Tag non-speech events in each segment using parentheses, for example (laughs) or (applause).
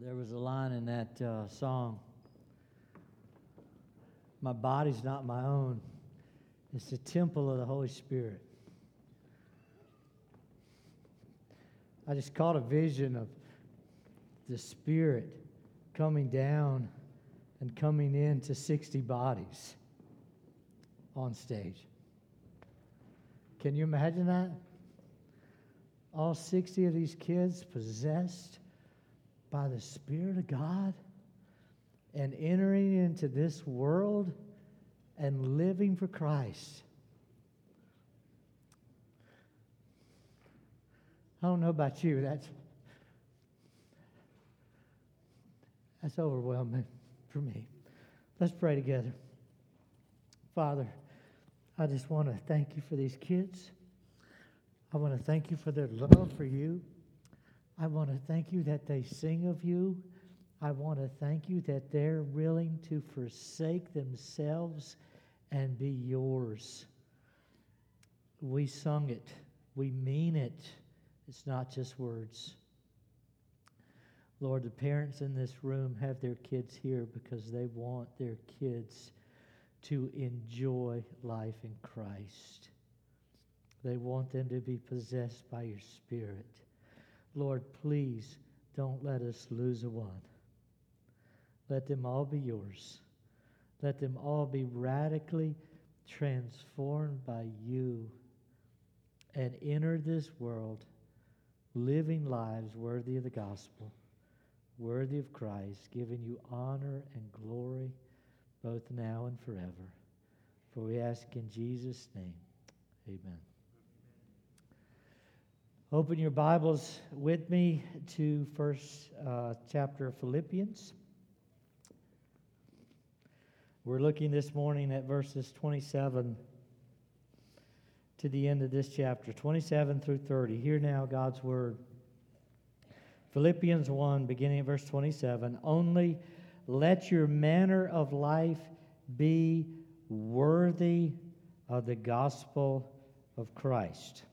There was a line in that uh, song My body's not my own, it's the temple of the Holy Spirit. I just caught a vision of the Spirit coming down and coming into 60 bodies on stage. Can you imagine that? All 60 of these kids possessed by the Spirit of God and entering into this world and living for Christ. I don't know about you, that's that's overwhelming for me. Let's pray together. Father, I just want to thank you for these kids. I want to thank you for their love for you. I want to thank you that they sing of you. I want to thank you that they're willing to forsake themselves and be yours. We sung it, we mean it. It's not just words. Lord, the parents in this room have their kids here because they want their kids to enjoy life in Christ. They want them to be possessed by your Spirit. Lord, please don't let us lose a one. Let them all be yours. Let them all be radically transformed by you and enter this world living lives worthy of the gospel, worthy of Christ, giving you honor and glory both now and forever. For we ask in Jesus' name, amen. Open your Bibles with me to first uh, chapter of Philippians. We're looking this morning at verses 27 to the end of this chapter, 27 through 30. Hear now God's word. Philippians 1, beginning at verse 27. Only let your manner of life be worthy of the gospel of Christ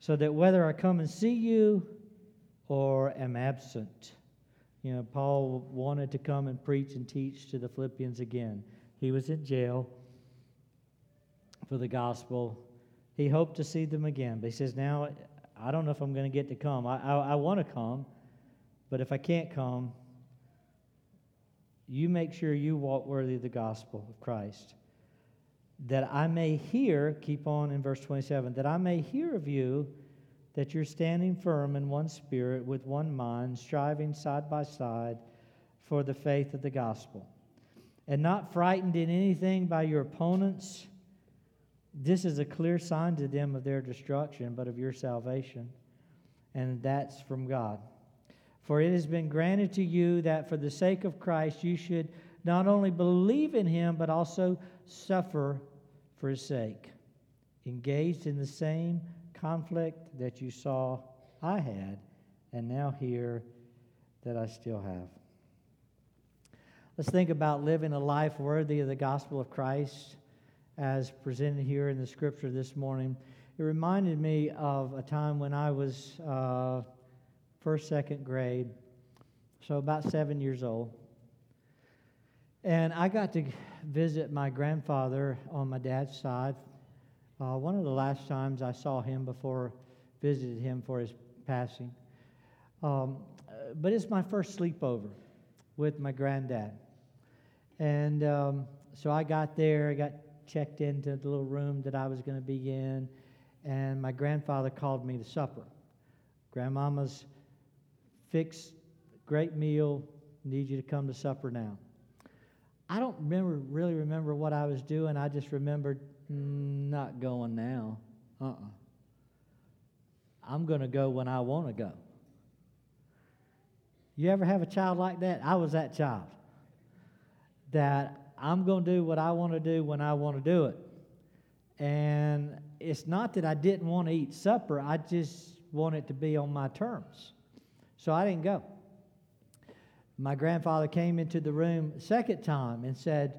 so that whether I come and see you or am absent, you know, Paul wanted to come and preach and teach to the Philippians again. He was in jail for the gospel. He hoped to see them again, but he says, Now, I don't know if I'm going to get to come. I, I, I want to come, but if I can't come, you make sure you walk worthy of the gospel of Christ that I may hear, keep on in verse 27, that I may hear of you that you're standing firm in one spirit, with one mind, striving side by side for the faith of the gospel, and not frightened in anything by your opponents. This is a clear sign to them of their destruction, but of your salvation, and that's from God. For it has been granted to you that for the sake of Christ you should not only believe in him, but also suffer for his sake, engaged in the same conflict that you saw I had, and now hear that I still have. Let's think about living a life worthy of the gospel of Christ as presented here in the scripture this morning. It reminded me of a time when I was uh, first, second grade, so about seven years old. And I got to visit my grandfather on my dad's side. Uh, one of the last times I saw him before visited him for his passing. Um, but it's my first sleepover with my granddad. And um, so I got there, I got checked into the little room that I was going to be in, and my grandfather called me to supper. Grandmama's fixed, great meal, need you to come to supper now. I don't remember really remember what I was doing. I just remembered mm, not going now. Uh-uh. I'm going to go when I want to go. You ever have a child like that? I was that child. That I'm going to do what I want to do when I want to do it. And it's not that I didn't want to eat supper, I just wanted to be on my terms. So I didn't go my grandfather came into the room second time and said,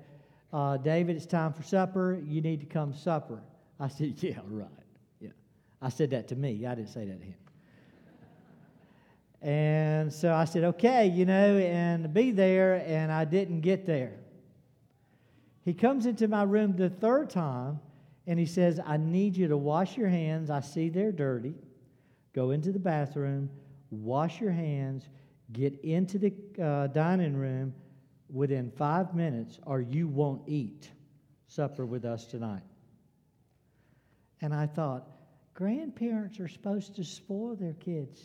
uh, David, it's time for supper. You need to come supper. I said, (laughs) Yeah, right. Yeah. I said that to me. I didn't say that to him. And so I said, okay, you know, and be there, and I didn't get there. He comes into my room the third time and he says, I need you to wash your hands. I see they're dirty. Go into the bathroom, wash your hands, get into the uh, dining room within five minutes, or you won't eat supper with us tonight. And I thought, grandparents are supposed to spoil their kids.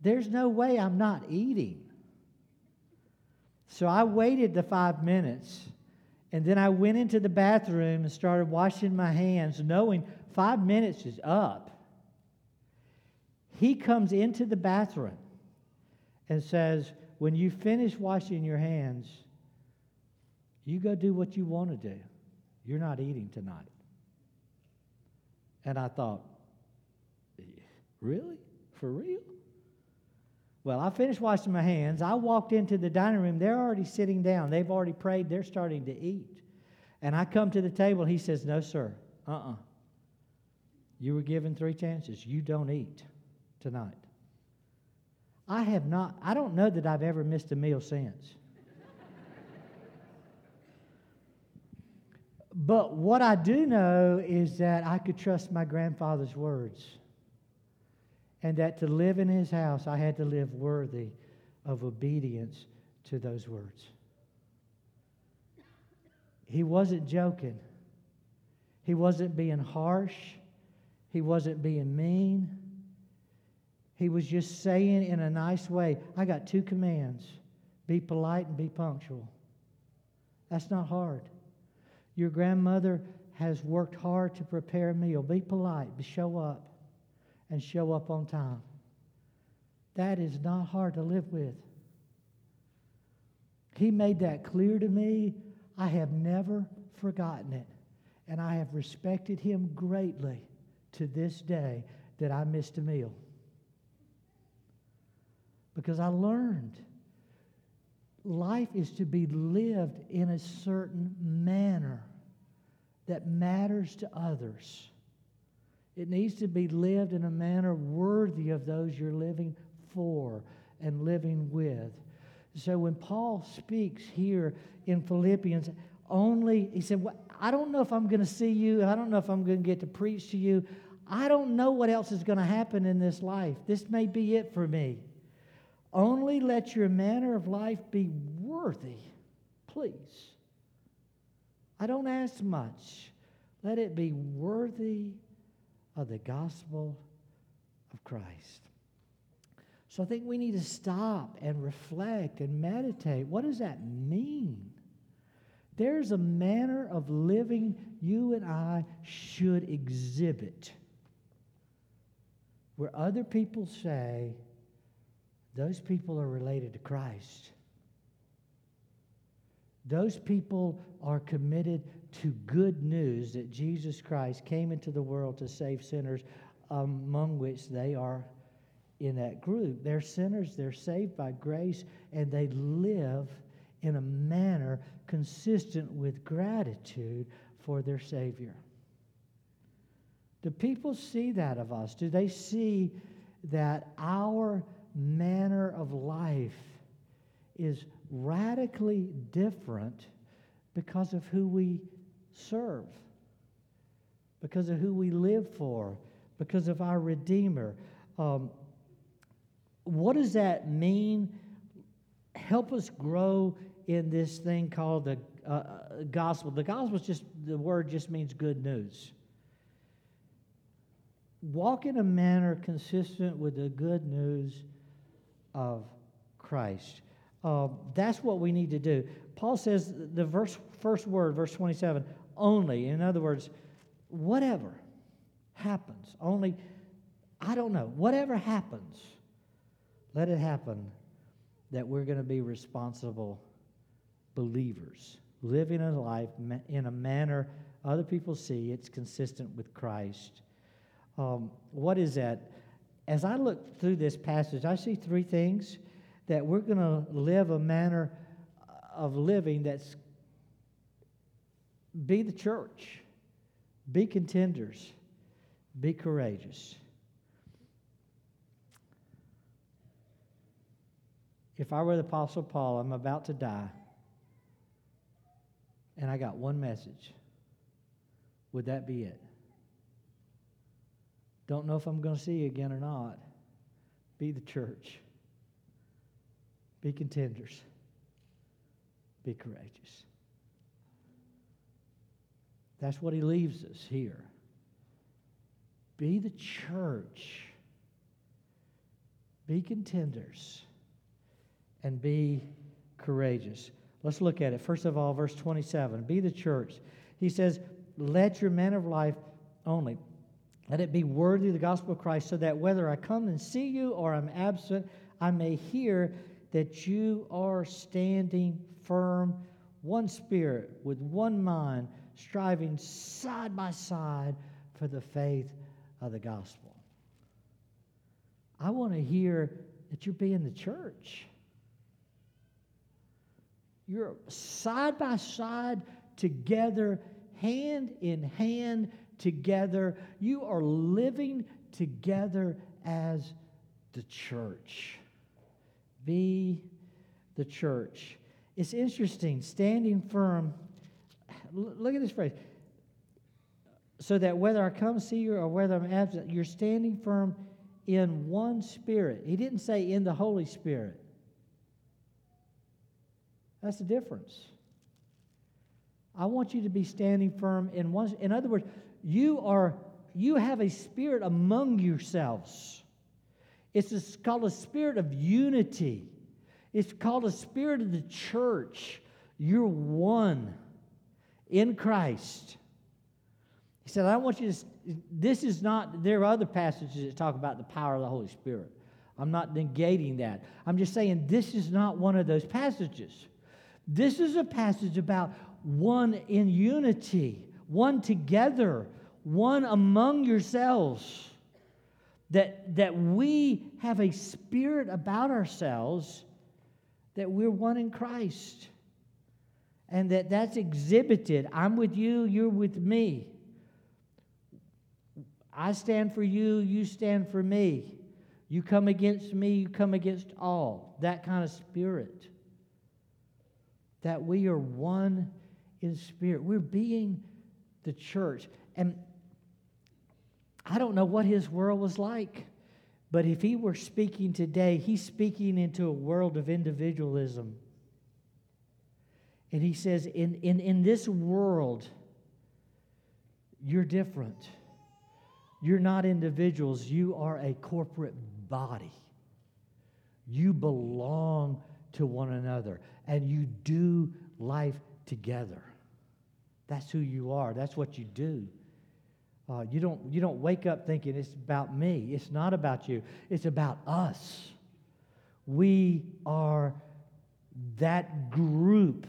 There's no way I'm not eating. So I waited the five minutes, and then I went into the bathroom and started washing my hands, knowing five minutes is up. He comes into the bathroom and says, When you finish washing your hands, you go do what you want to do. You're not eating tonight. And I thought, Really? For real? Well, I finished washing my hands. I walked into the dining room. They're already sitting down. They've already prayed. They're starting to eat. And I come to the table. He says, No, sir. Uh uh-uh. uh You were given three chances. You don't eat tonight. I have not, I don't know that I've ever missed a meal since. but what I do know is that I could trust my grandfather's words. And that to live in his house, I had to live worthy of obedience to those words. He wasn't joking. He wasn't being harsh. He wasn't being mean. He was just saying in a nice way, I got two commands be polite and be punctual. That's not hard. Your grandmother has worked hard to prepare a meal. Be polite, show up, and show up on time. That is not hard to live with. He made that clear to me. I have never forgotten it. And I have respected him greatly to this day that I missed a meal because I learned life is to be lived in a certain manner that matters to others. It needs to be lived in a manner worthy of those you're living for and living with. So when Paul speaks here in Philippians, only, he said, well, I don't know if I'm going to see you. I don't know if I'm going to get to preach to you. I don't know what else is going to happen in this life. This may be it for me. Only let your manner of life be worthy, please. I don't ask much. Let it be worthy of the gospel of Christ. So I think we need to stop and reflect and meditate. What does that mean? There's a manner of living you and I should exhibit where other people say, those people are related to Christ. Those people are committed to good news that Jesus Christ came into the world to save sinners, among which they are in that group. They're sinners, they're saved by grace, and they live in a manner consistent with gratitude for their Savior. Do people see that of us? Do they see that our manner of life is radically different because of who we serve, because of who we live for, because of our Redeemer. Um, what does that mean? Help us grow in this thing called the uh, uh gospel. The gospel is just, the word just means good news. Walk in a manner consistent with the good news of Christ. Uh, that's what we need to do. Paul says the verse, first word, verse 27, only. In other words, whatever happens, only, I don't know, whatever happens, let it happen that we're going to be responsible believers, living a life in a manner other people see it's consistent with Christ. Um, what is that? as I look through this passage, I see three things that we're going to live a manner of living that's be the church, be contenders, be courageous. If I were the Apostle Paul, I'm about to die, and I got one message. Would that be it? Don't know if I'm going to see you again or not. Be the church. Be contenders. Be courageous. That's what he leaves us here. Be the church. Be contenders. And be courageous. Let's look at it. First of all, verse 27. Be the church. He says, Let your manner of life only. Let it be worthy of the gospel of Christ, so that whether I come and see you or I'm absent, I may hear that you are standing firm, one spirit, with one mind, striving side by side for the faith of the gospel. I want to hear that you're being the church. You're side by side together, hand in hand together. You are living together as the church. Be the church. It's interesting, standing firm. Look at this phrase. So that whether I come see you or whether I'm absent, you're standing firm in one spirit. He didn't say in the Holy Spirit. That's the difference. I want you to be standing firm in one. In other words, you are you have a spirit among yourselves. It's called a spirit of unity. It's called a spirit of the church. You're one in Christ. He said, I want you to, this is not, there are other passages that talk about the power of the Holy Spirit. I'm not negating that. I'm just saying this is not one of those passages. This is a passage about one in unity, one together, one among yourselves. That, that we have a spirit about ourselves that we're one in Christ. And that that's exhibited. I'm with you, you're with me. I stand for you, you stand for me. You come against me, you come against all. That kind of spirit. That we are one in spirit. We're being the church. And I don't know what his world was like, but if he were speaking today, he's speaking into a world of individualism. And he says, in, in, in this world, you're different. You're not individuals, you are a corporate body. You belong to one another, and you do life together. That's who you are. That's what you do. Uh, you, don't, you don't wake up thinking it's about me. It's not about you, it's about us. We are that group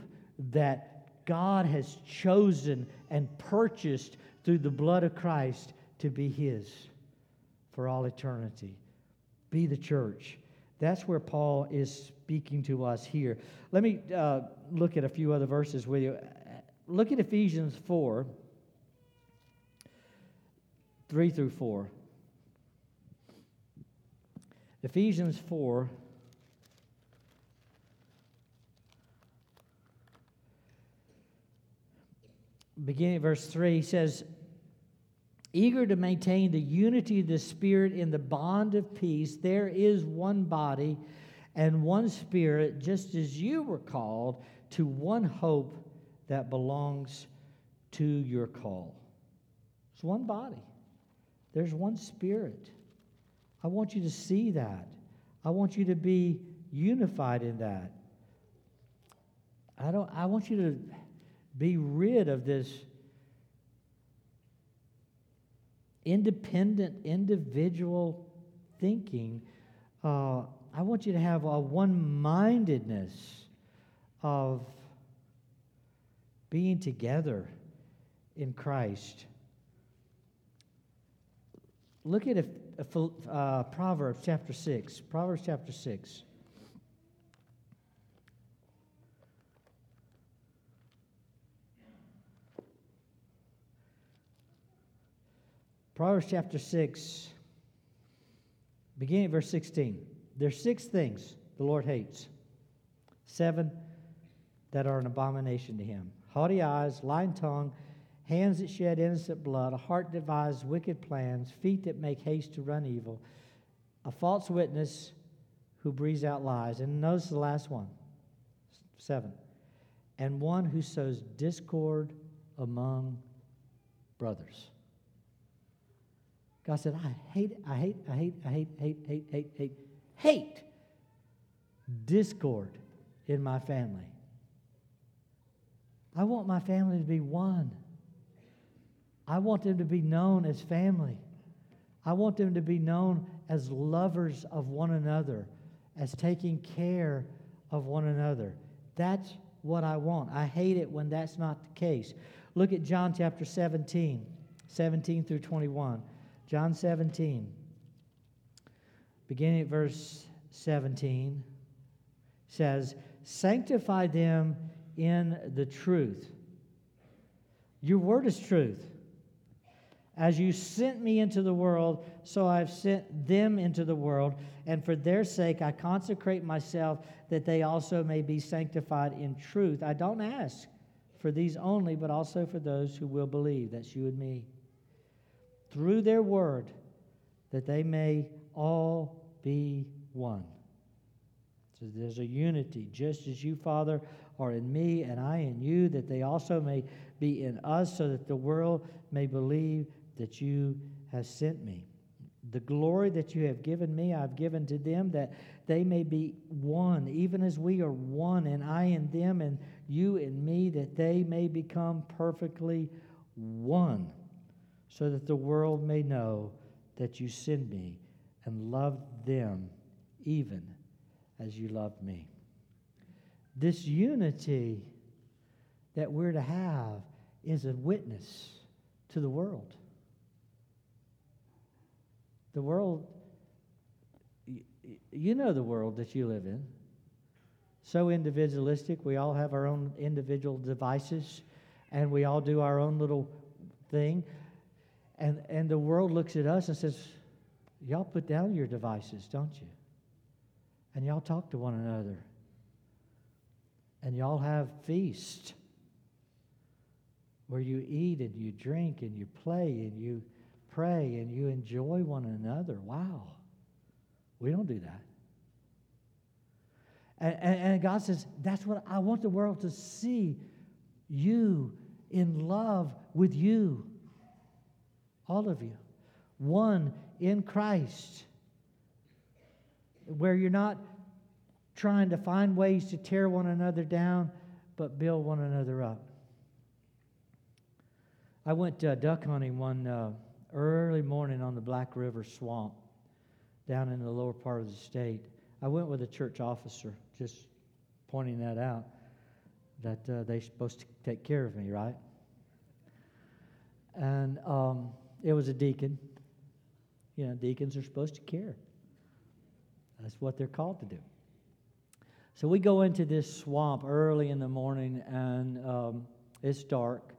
that God has chosen and purchased through the blood of Christ to be His for all eternity. Be the church. That's where Paul is speaking to us here. Let me uh, look at a few other verses with you. Look at Ephesians 4 3 through 4. Ephesians 4. Beginning at verse 3 says, Eager to maintain the unity of the Spirit in the bond of peace, there is one body and one Spirit, just as you were called to one hope that belongs to your call. It's one body. There's one spirit. I want you to see that. I want you to be unified in that. I don't I want you to be rid of this independent individual thinking. Uh, I want you to have a one mindedness of being together in Christ. Look at uh, Proverbs chapter 6. Proverbs chapter 6. Proverbs chapter 6, beginning at verse 16. There's six things the Lord hates. Seven that are an abomination to him haughty eyes, lying tongue, hands that shed innocent blood, a heart that devises wicked plans, feet that make haste to run evil, a false witness who breathes out lies. And notice the last one, seven. And one who sows discord among brothers. God said, I hate, I hate, I hate, I hate, hate, hate, hate, hate, hate discord in my family. I want my family to be one. I want them to be known as family. I want them to be known as lovers of one another, as taking care of one another. That's what I want. I hate it when that's not the case. Look at John chapter 17, 17 through 21. John 17, beginning at verse 17, says, Sanctify them in the truth. Your word is truth. As you sent me into the world, so I've sent them into the world, and for their sake I consecrate myself that they also may be sanctified in truth. I don't ask for these only, but also for those who will believe. That's you and me. Through their word, that they may all be one. So there's a unity, just as you, Father, are in me and I in you, that they also may be in us, so that the world may believe that you have sent me. The glory that you have given me, I've given to them, that they may be one, even as we are one, and I in them, and you in me, that they may become perfectly one, so that the world may know that you sent me and loved them even as you loved me. This unity that we're to have is a witness to the world. The world, you know the world that you live in. So individualistic. We all have our own individual devices and we all do our own little thing. And, and the world looks at us and says, Y'all put down your devices, don't you? And y'all talk to one another. And y'all have feast where you eat and you drink and you play and you pray and you enjoy one another. Wow. We don't do that. And, and, and, God says, That's what I want the world to see you in love with you. All of you. One in Christ. Where you're not trying to find ways to tear one another down, but build one another up. I went uh, duck hunting one uh, early morning on the Black River Swamp down in the lower part of the state. I went with a church officer, just pointing that out, that uh, they're supposed to take care of me, right? And um, it was a deacon. You know, deacons are supposed to care. That's what they're called to do. So we go into this swamp early in the morning, and um, it's dark.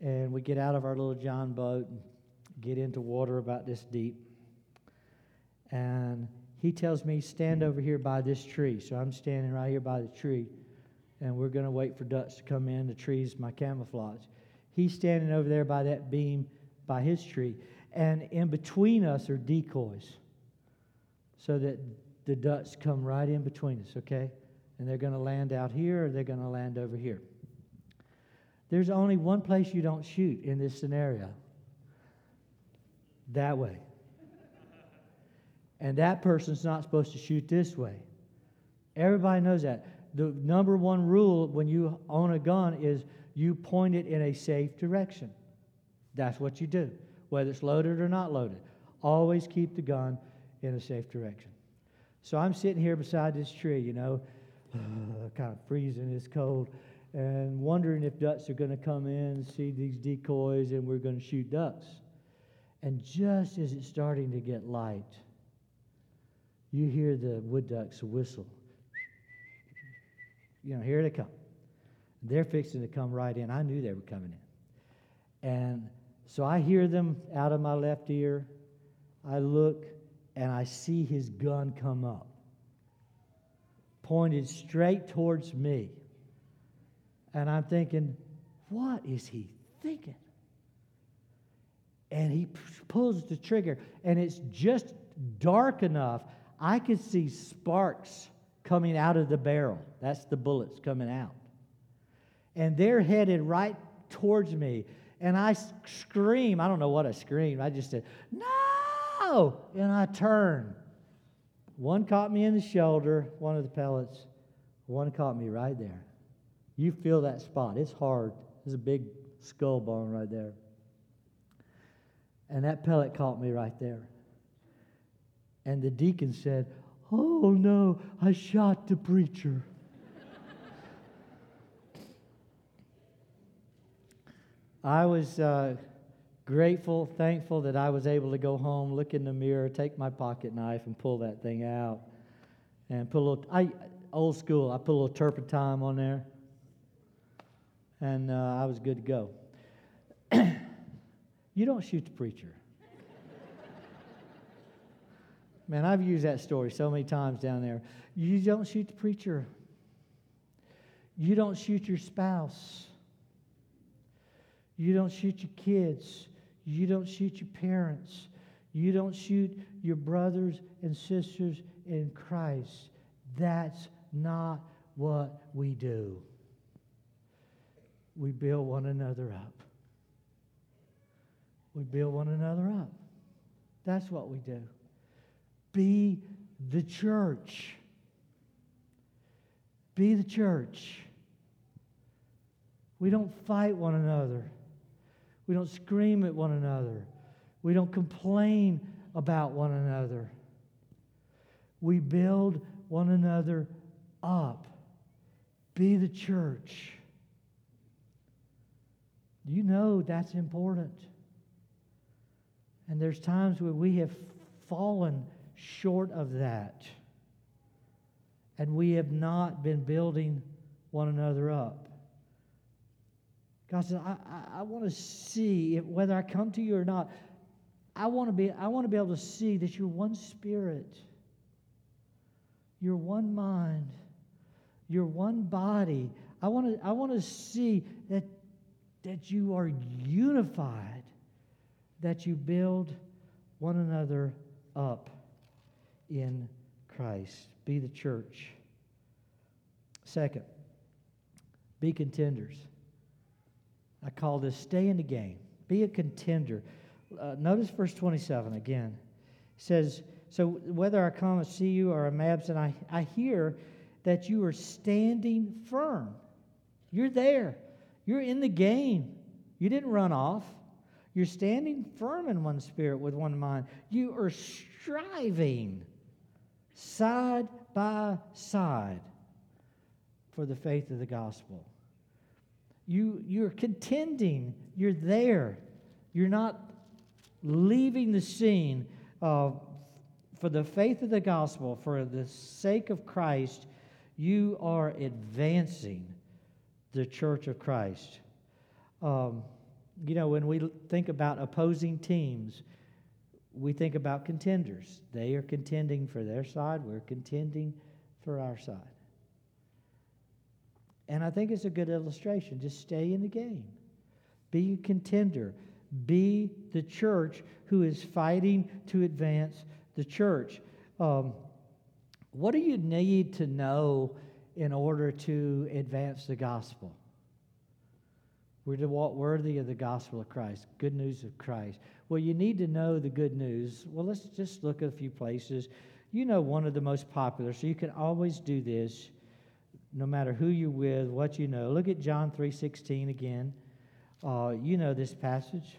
And we get out of our little John boat and get into water about this deep. And he tells me, Stand over here by this tree. So I'm standing right here by the tree, and we're going to wait for ducks to come in. The tree's my camouflage. He's standing over there by that beam by his tree. And in between us are decoys so that the ducks come right in between us, okay? And they're going to land out here or they're going to land over here. There's only one place you don't shoot in this scenario that way. And that person's not supposed to shoot this way. Everybody knows that. The number one rule when you own a gun is you point it in a safe direction. That's what you do, whether it's loaded or not loaded. Always keep the gun in a safe direction. So I'm sitting here beside this tree, you know, uh, kind of freezing, it's cold, and wondering if ducks are going to come in see these decoys and we're going to shoot ducks. And just as it's starting to get light, you hear the wood ducks whistle. You know, here they come. They're fixing to come right in. I knew they were coming in. And so I hear them out of my left ear. I look and I see his gun come up. pointed straight towards me. And I'm thinking, what is he thinking? And he pulls the trigger, and it's just dark enough. I could see sparks coming out of the barrel. That's the bullets coming out. And they're headed right towards me. And I scream. I don't know what I screamed. I just said, No! And I turn. One caught me in the shoulder, one of the pellets. One caught me right there. You feel that spot. It's hard. There's a big skull bone right there. And that pellet caught me right there. And the deacon said, Oh no, I shot the preacher. (laughs) I was uh, grateful, thankful that I was able to go home, look in the mirror, take my pocket knife, and pull that thing out. And put a little, I, old school, I put a little turpentine on there. And uh, I was good to go. (clears throat) you don't shoot the preacher. (laughs) Man, I've used that story so many times down there. You don't shoot the preacher. You don't shoot your spouse. You don't shoot your kids. You don't shoot your parents. You don't shoot your brothers and sisters in Christ. That's not what we do. We build one another up. We build one another up. That's what we do. Be the church. Be the church. We don't fight one another. We don't scream at one another. We don't complain about one another. We build one another up. Be the church. You know that's important. And there's times where we have fallen short of that. And we have not been building one another up. God says, I, I, I want to see if, whether I come to you or not. I want to be I want to be able to see that you're one spirit. You're one mind. You're one body. I want to I want to see that that you are unified, that you build one another up in Christ. Be the church. Second, be contenders. I call this stay in the game. Be a contender. Uh, notice verse 27 again. It says, So whether I come and see you or I'm absent, I, I hear that you are standing firm. You're there. You're in the game. You didn't run off. You're standing firm in one spirit with one mind. You are striving side by side for the faith of the gospel. You, you're contending, you're there. You're not leaving the scene uh, for the faith of the gospel, for the sake of Christ. You are advancing the church of Christ. Um, you know, when we think about opposing teams, we think about contenders. They are contending for their side, we're contending for our side. And I think it's a good illustration. Just stay in the game, be a contender, be the church who is fighting to advance the church. Um, what do you need to know in order to advance the gospel? We're to walk worthy of the gospel of Christ, good news of Christ. Well, you need to know the good news. Well, let's just look at a few places. You know, one of the most popular, so you can always do this no matter who you're with, what you know. Look at John 3.16 again. Uh, you know this passage.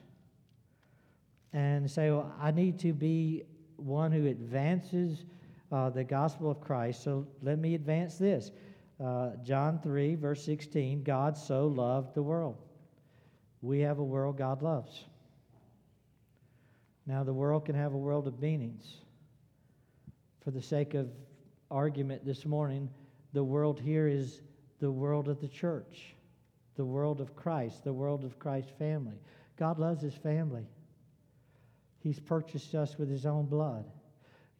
And say, well, I need to be one who advances uh, the gospel of Christ. So let me advance this. Uh, John 3, verse 16 God so loved the world. We have a world God loves. Now, the world can have a world of meanings. For the sake of argument this morning, the world here is the world of the church, the world of Christ, the world of Christ's family. God loves his family. He's purchased us with his own blood.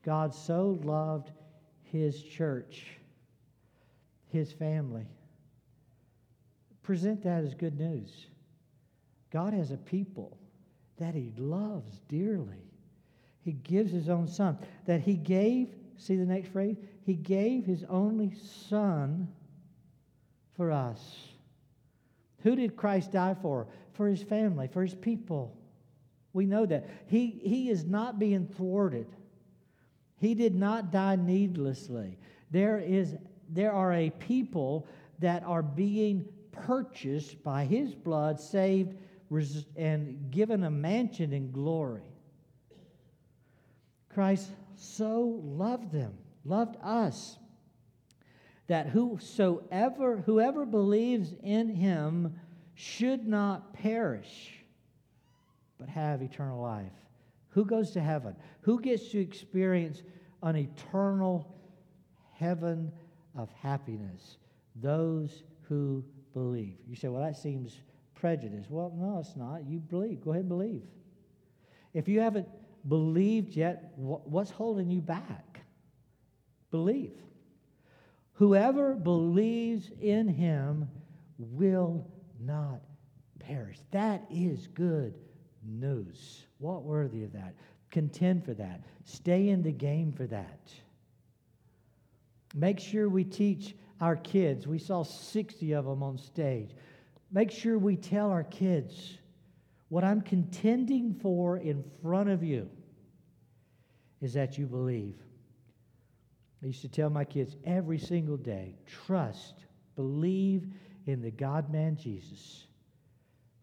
God so loved his church his family. Present that as good news. God has a people that he loves dearly. He gives his own son. That he gave, see the next phrase? He gave his only son for us. Who did Christ die for? For his family, for his people. We know that. He, he is not being thwarted. He did not die needlessly. There, is, there are a people that are being purchased by his blood, saved, and given a mansion in glory. Christ so loved them, loved us, that whosoever whoever believes in him should not perish, but have eternal life. Who goes to heaven? Who gets to experience an eternal heaven of happiness? Those who believe. You say, well, that seems prejudice. Well, no, it's not. You believe. Go ahead and believe. If you haven't believed yet, what's holding you back? Believe. Whoever believes in him will not perish. That is good news. What worthy of that? Contend for that. Stay in the game for that. Make sure we teach our kids. We saw 60 of them on stage. Make sure we tell our kids what I'm contending for in front of you is that you believe. I used to tell my kids every single day trust, believe in the God man Jesus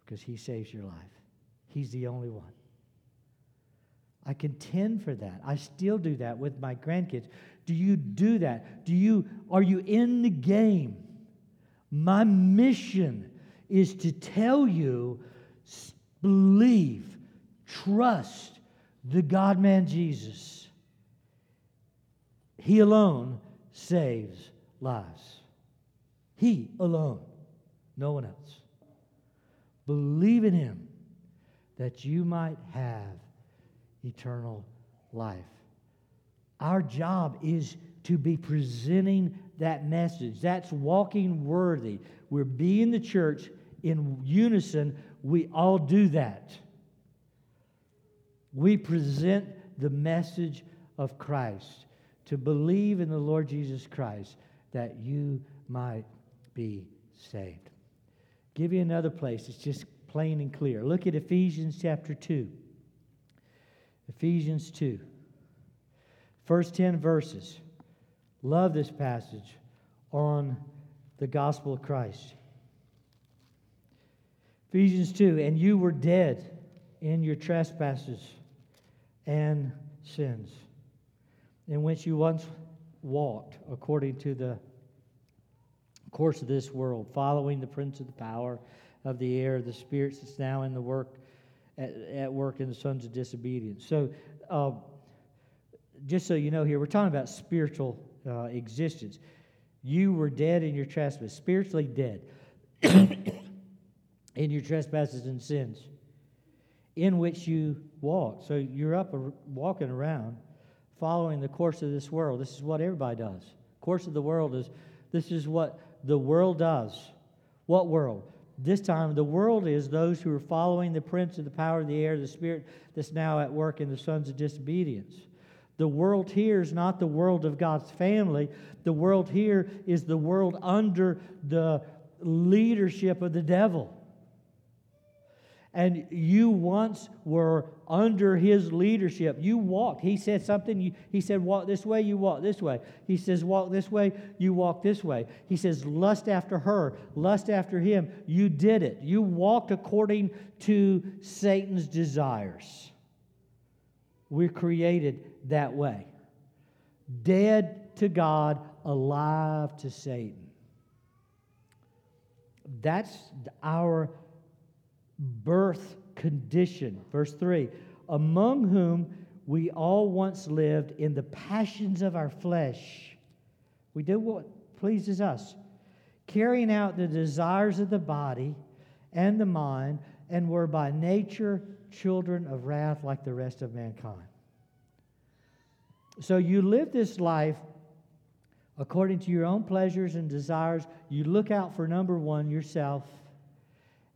because he saves your life. He's the only one. I contend for that. I still do that with my grandkids. Do you do that? Do you are you in the game? My mission is to tell you believe, trust the God man Jesus. He alone saves lives. He alone, no one else. Believe in him that you might have eternal life. Our job is to be presenting that message. That's walking worthy. We're being the church in unison. We all do that. We present the message of Christ to believe in the Lord Jesus Christ that you might be saved. Give you another place. It's just plain and clear. Look at Ephesians chapter 2. Ephesians 2. First 10 verses. Love this passage on the gospel of Christ. Ephesians 2 And you were dead in your trespasses and sins, in which you once walked according to the course of this world, following the prince of the power of the air, the spirits that's now in the work at, at work in the sons of disobedience. So, uh, just so you know, here we're talking about spiritual uh, existence. You were dead in your trespasses, spiritually dead (coughs) in your trespasses and sins, in which you walked. So you're up walking around, following the course of this world. This is what everybody does. Course of the world is this is what the world does. What world? This time, the world is those who are following the prince of the power of the air, the spirit that's now at work in the sons of disobedience. The world here is not the world of God's family. The world here is the world under the leadership of the devil. And you once were under his leadership. You walked. He said something. You, he said, Walk this way, you walk this way. He says, Walk this way, you walk this way. He says, Lust after her, lust after him. You did it. You walked according to Satan's desires. We're created that way dead to God, alive to Satan. That's our birth condition. Verse 3 Among whom we all once lived in the passions of our flesh. We did what pleases us, carrying out the desires of the body and the mind, and were by nature children of wrath like the rest of mankind. So you live this life according to your own pleasures and desires. You look out for number one, yourself,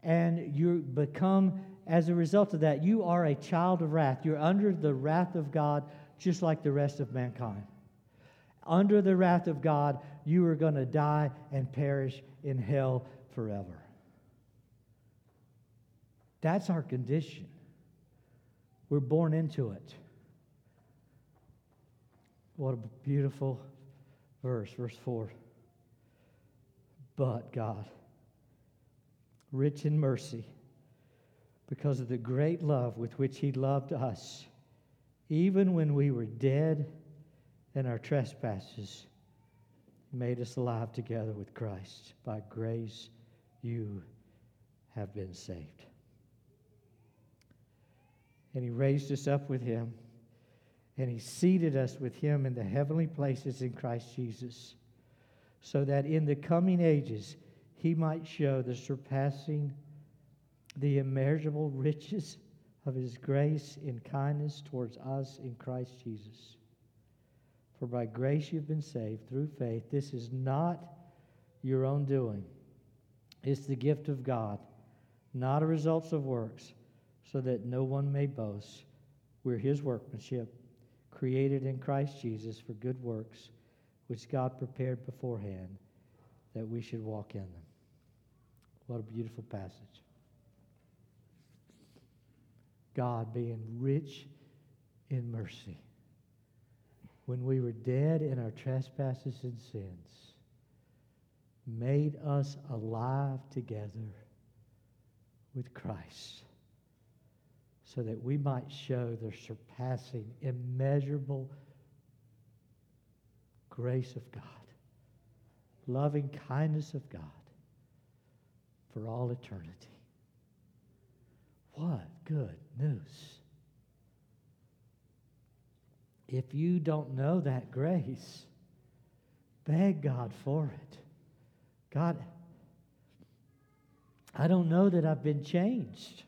and you become, as a result of that, you are a child of wrath. You're under the wrath of God, just like the rest of mankind. Under the wrath of God, you are going to die and perish in hell forever. That's our condition. We're born into it. What a beautiful verse, verse 4. But God, rich in mercy, because of the great love with which He loved us, even when we were dead in our trespasses, made us alive together with Christ. By grace, you have been saved. And He raised us up with Him and he seated us with him in the heavenly places in Christ Jesus, so that in the coming ages he might show the surpassing, the immeasurable riches of his grace in kindness towards us in Christ Jesus. For by grace you've been saved through faith. This is not your own doing, it's the gift of God, not a result of works, so that no one may boast. We're his workmanship created in Christ Jesus for good works, which God prepared beforehand that we should walk in them. What a beautiful passage. God being rich in mercy. When we were dead in our trespasses and sins, made us alive together with Christ so that we might show the surpassing, immeasurable grace of God, loving kindness of God for all eternity. What good news! If you don't know that grace, beg God for it. God, I don't know that I've been changed.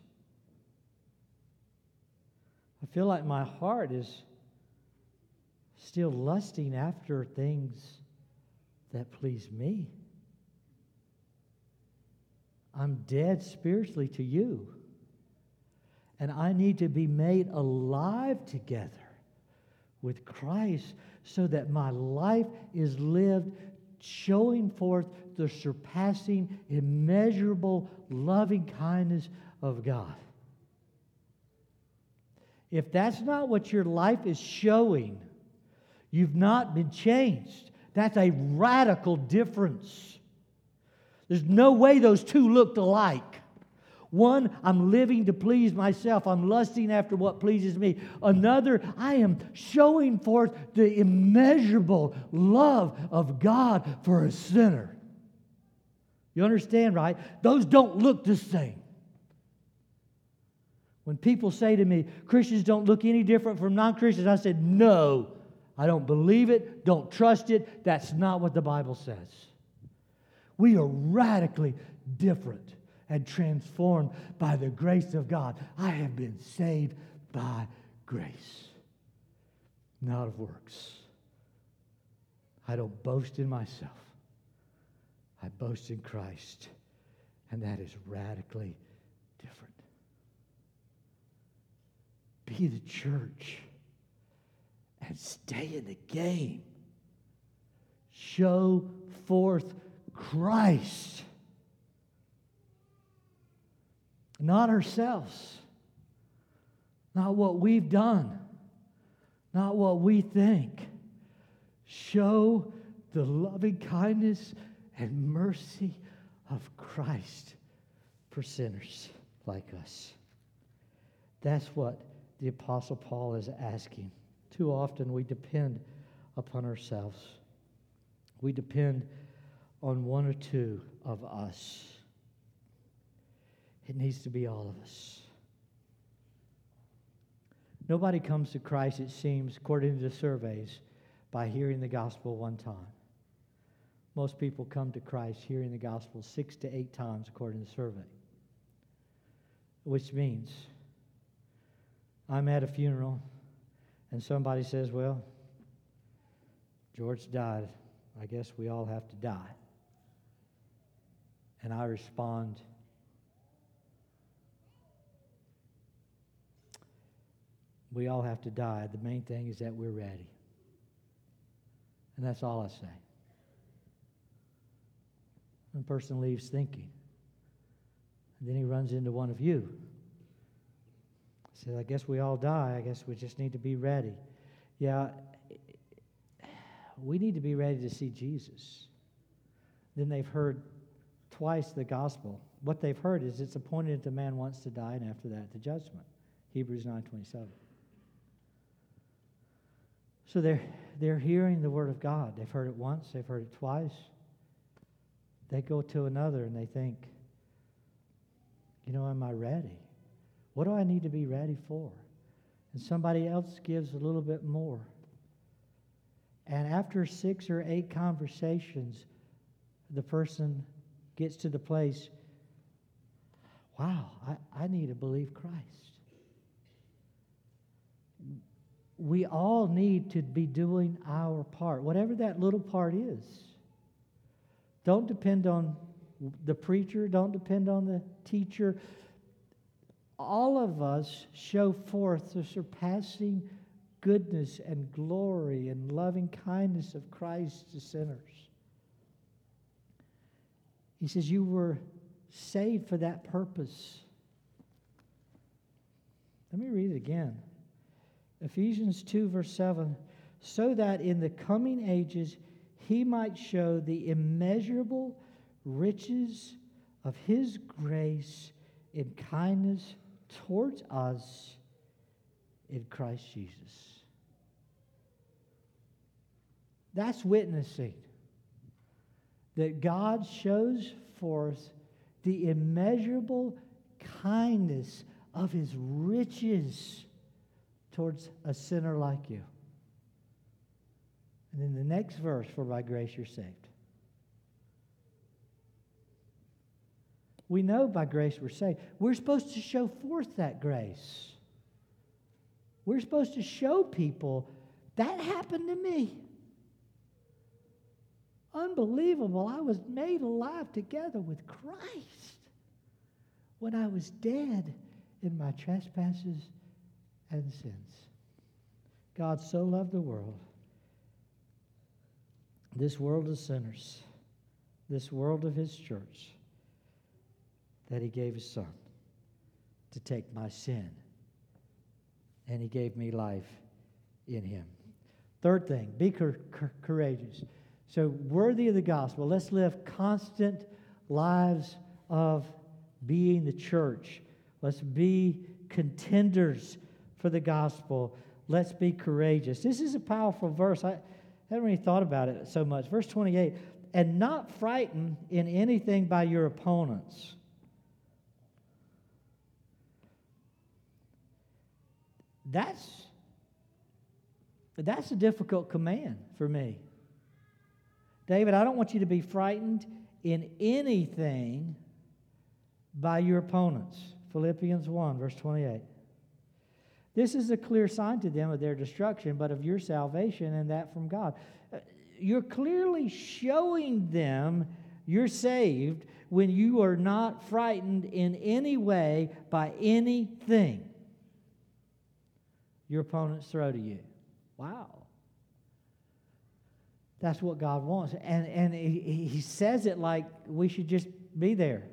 I feel like my heart is still lusting after things that please me. I'm dead spiritually to you. And I need to be made alive together with Christ so that my life is lived showing forth the surpassing, immeasurable loving kindness of God. If that's not what your life is showing, you've not been changed. That's a radical difference. There's no way those two looked alike. One, I'm living to please myself. I'm lusting after what pleases me. Another, I am showing forth the immeasurable love of God for a sinner. You understand, right? Those don't look the same. When people say to me, Christians don't look any different from non Christians, I said, no, I don't believe it, don't trust it. That's not what the Bible says. We are radically different and transformed by the grace of God. I have been saved by grace, not of works. I don't boast in myself, I boast in Christ, and that is radically different be the church and stay in the game. Show forth Christ, not ourselves, not what we've done, not what we think. Show the loving kindness and mercy of Christ for sinners like us. That's what the Apostle Paul is asking. Too often we depend upon ourselves, we depend on one or two of us. It needs to be all of us. Nobody comes to Christ, it seems, according to the surveys, by hearing the gospel one time. Most people come to Christ hearing the gospel six to eight times, according to the survey, which means I'm at a funeral and somebody says, Well, George died. I guess we all have to die. And I respond, we all have to die. The main thing is that we're ready. And that's all I say. One person leaves thinking. And then he runs into one of you. He Says, I guess we all die. I guess we just need to be ready. Yeah, we need to be ready to see Jesus. Then they've heard twice the gospel. What they've heard is it's appointed that man wants to die, and after that, the judgment. Hebrews 9.27. So they're, they're hearing the word of God. They've heard it once, they've heard it twice. They go to another and they think, you know, am I ready? What do I need to be ready for? And somebody else gives a little bit more. And after six or eight conversations, the person gets to the place, wow, I, I need to believe Christ. We all need to be doing our part, whatever that little part is. Don't depend on the preacher, don't depend on the teacher. All of us show forth the surpassing goodness and glory and loving kindness of Christ to sinners. He says, You were saved for that purpose. Let me read it again. Ephesians 2, verse 7 so that in the coming ages he might show the immeasurable riches of his grace in kindness towards us in Christ Jesus. That's witnessing that God shows forth the immeasurable kindness of his riches towards a sinner like you. And then the next verse, for by grace you're saved. We know by grace we're saved. We're supposed to show forth that grace. We're supposed to show people that happened to me. Unbelievable. I was made alive together with Christ when I was dead in my trespasses and sins. God so loved the world, this world of sinners, this world of His church that he gave his son to take my sin. And he gave me life in him. Third thing, be courageous. So, worthy of the gospel, let's live constant lives of being the church. Let's be contenders for the gospel. Let's be courageous. This is a powerful verse. I haven't really thought about it so much. Verse 28 and not frightened in anything by your opponents. That's that's a difficult command for me. David, I don't want you to be frightened in anything by your opponents. Philippians 1, verse 28. This is a clear sign to them of their destruction, but of your salvation, and that from God. Uh, you're clearly showing them you're saved when you are not frightened in any way by anything your opponents throw to you. Wow. That's what God wants. And, and he, he says it like we should just be there.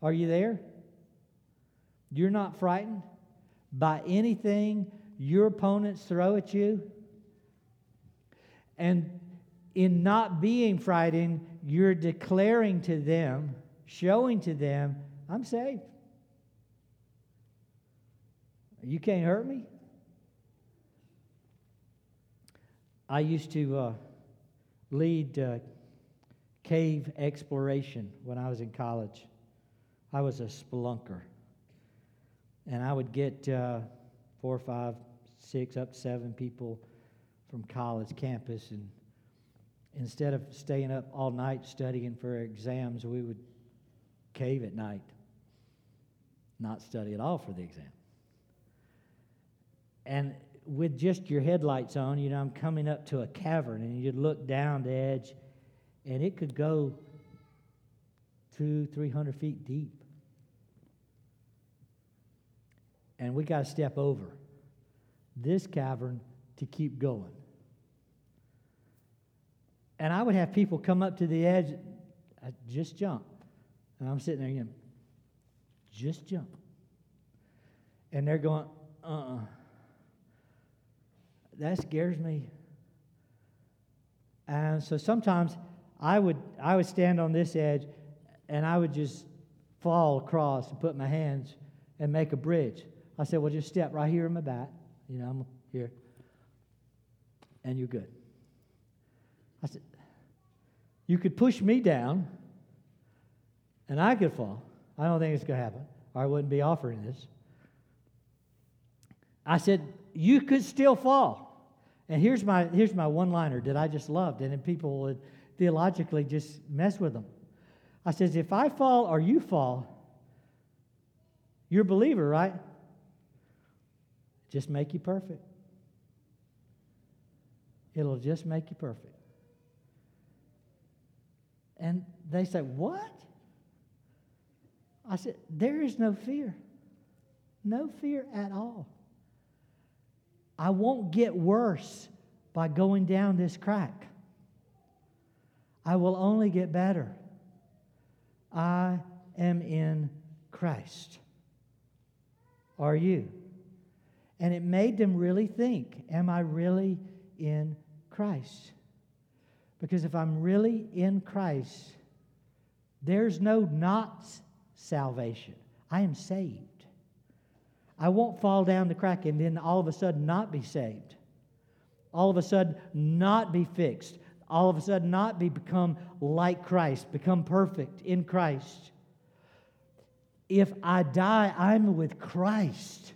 Are you there? You're not frightened by anything your opponents throw at you? And in not being frightened, you're declaring to them, showing to them, I'm safe. You can't hurt me. I used to uh, lead uh, cave exploration when I was in college. I was a spelunker. And I would get uh, four, five, six, up to seven people from college campus. And instead of staying up all night studying for exams, we would cave at night, not study at all for the exam. And with just your headlights on, you know, I'm coming up to a cavern, and you'd look down the edge, and it could go two, three hundred feet deep. And we got to step over this cavern to keep going. And I would have people come up to the edge, I just jump. And I'm sitting there again, just jump. And they're going, uh uh-uh. uh That scares me. And so sometimes I would, I would stand on this edge and I would just fall across and put my hands and make a bridge. I said, well, just step right here in my back. You know, I'm here. And you're good. I said, you could push me down and I could fall. I don't think it's going to happen, or I wouldn't be offering this. I said, You could still fall. And here's my, here's my one liner that I just loved, and people would theologically just mess with them. I says, If I fall or you fall, you're a believer, right? Just make you perfect. It'll just make you perfect. And they say, What? I said, There is no fear. No fear at all. I won't get worse by going down this crack. I will only get better. I am in Christ. Are you? And it made them really think Am I really in Christ? Because if I'm really in Christ, there's no not salvation. I am saved. I won't fall down the crack and then all of a sudden not be saved. All of a sudden not be fixed. All of a sudden not be become like Christ, become perfect in Christ. If I die, I'm with Christ.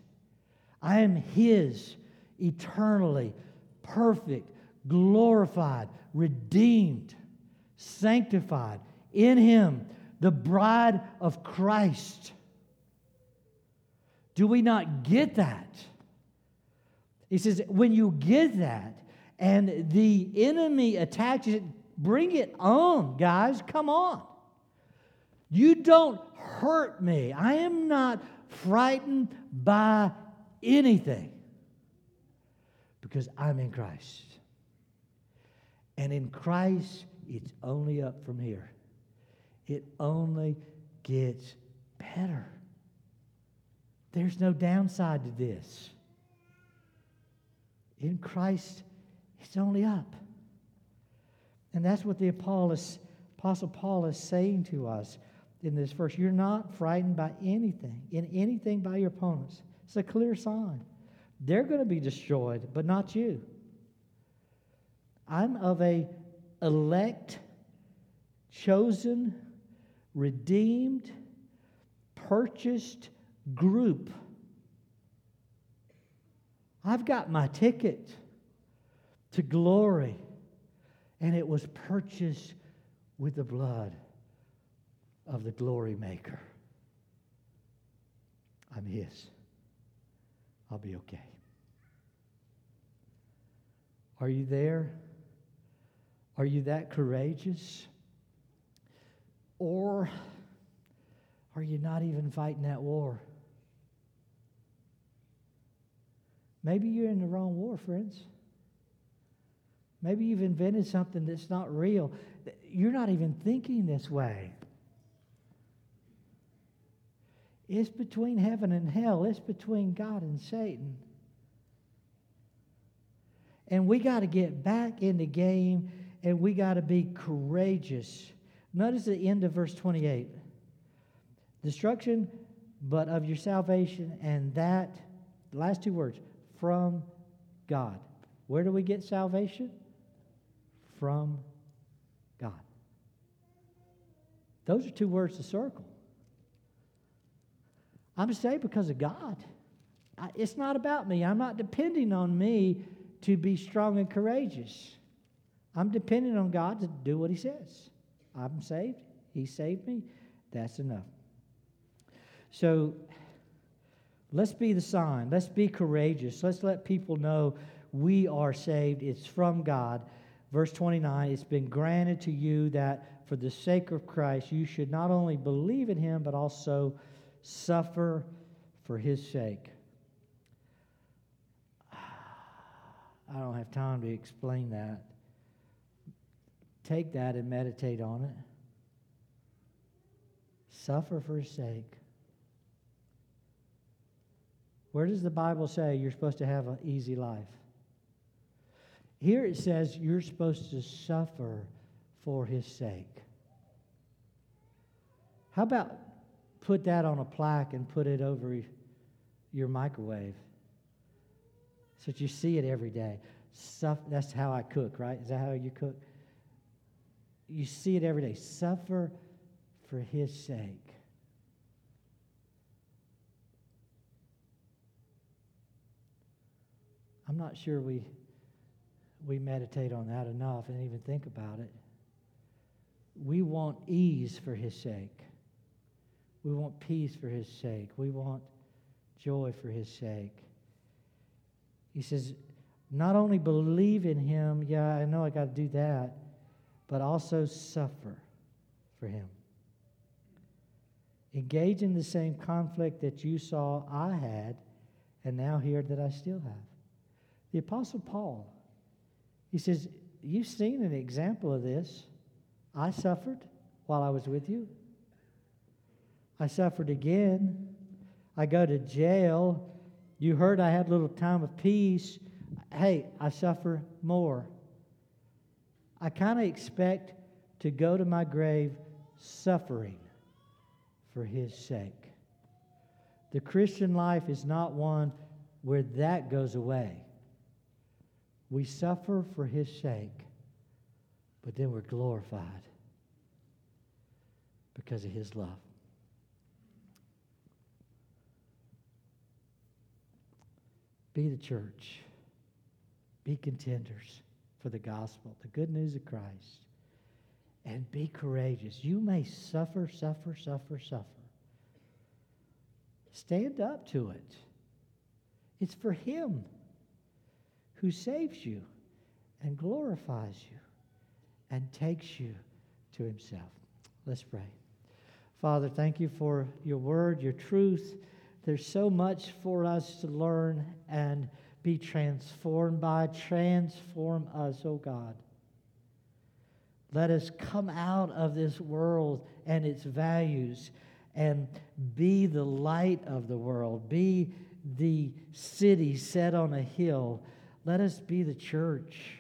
I am His eternally, perfect, glorified, redeemed, sanctified in Him, the bride of Christ. Do we not get that? He says, when you get that and the enemy attacks it, bring it on, guys. Come on. You don't hurt me. I am not frightened by anything because I'm in Christ. And in Christ, it's only up from here. It only gets better. There's no downside to this. In Christ, it's only up. And that's what the Apostle Paul is saying to us in this verse. You're not frightened by anything, in anything by your opponents. It's a clear sign. They're going to be destroyed, but not you. I'm of a elect, chosen, redeemed, purchased group. I've got my ticket to glory, and it was purchased with the blood of the glory maker. I'm His. I'll be okay. Are you there? Are you that courageous? Or are you not even fighting that war? Maybe you're in the wrong war, friends. Maybe you've invented something that's not real. You're not even thinking this way. It's between heaven and hell, it's between God and Satan. And we got to get back in the game and we got to be courageous. Notice the end of verse 28 destruction, but of your salvation, and that, last two words, from God. Where do we get salvation? From God. Those are two words to circle. I'm saved because of God. I, it's not about me. I'm not depending on me to be strong and courageous. I'm depending on God to do what He says. I'm saved. He saved me. That's enough. So, Let's be the sign. Let's be courageous. Let's let people know we are saved. It's from God. Verse 29 It's been granted to you that for the sake of Christ, you should not only believe in him, but also suffer for his sake. (sighs) I don't have time to explain that. Take that and meditate on it. Suffer for his sake. Where does the Bible say you're supposed to have an easy life? Here it says you're supposed to suffer for his sake. How about put that on a plaque and put it over your microwave so that you see it every day? Suffer, that's how I cook, right? Is that how you cook? You see it every day. Suffer for his sake. I'm not sure we, we meditate on that enough and even think about it. We want ease for his sake. We want peace for his sake. We want joy for his sake. He says, not only believe in him, yeah, I know I got to do that, but also suffer for him. Engage in the same conflict that you saw I had and now hear that I still have. The Apostle Paul, he says, You've seen an example of this. I suffered while I was with you. I suffered again. I go to jail. You heard I had a little time of peace. Hey, I suffer more. I kind of expect to go to my grave suffering for his sake. The Christian life is not one where that goes away. We suffer for his sake, but then we're glorified because of his love. Be the church. Be contenders for the gospel, the good news of Christ. And be courageous. You may suffer, suffer, suffer, suffer. Stand up to it. It's for Him who saves you and glorifies you and takes you to Himself. Let's pray. Father, thank you for your word, your truth. There's so much for us to learn and be transformed by. Transform us, oh God. Let us come out of this world and its values and be the light of the world, be the city set on a hill let us be the church,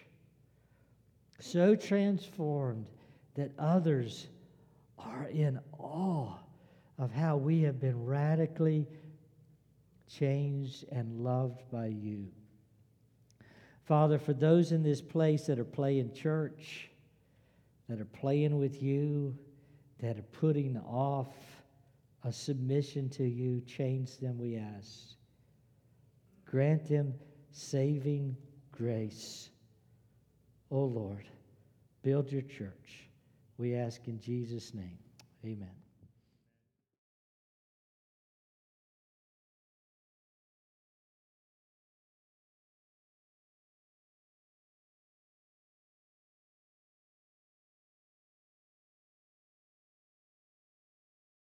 so transformed that others are in awe of how we have been radically changed and loved by you. Father, for those in this place that are playing church, that are playing with you, that are putting off a submission to you, change them, we ask. Grant them saving grace. Oh Lord, build your church. We ask in Jesus' name. Amen.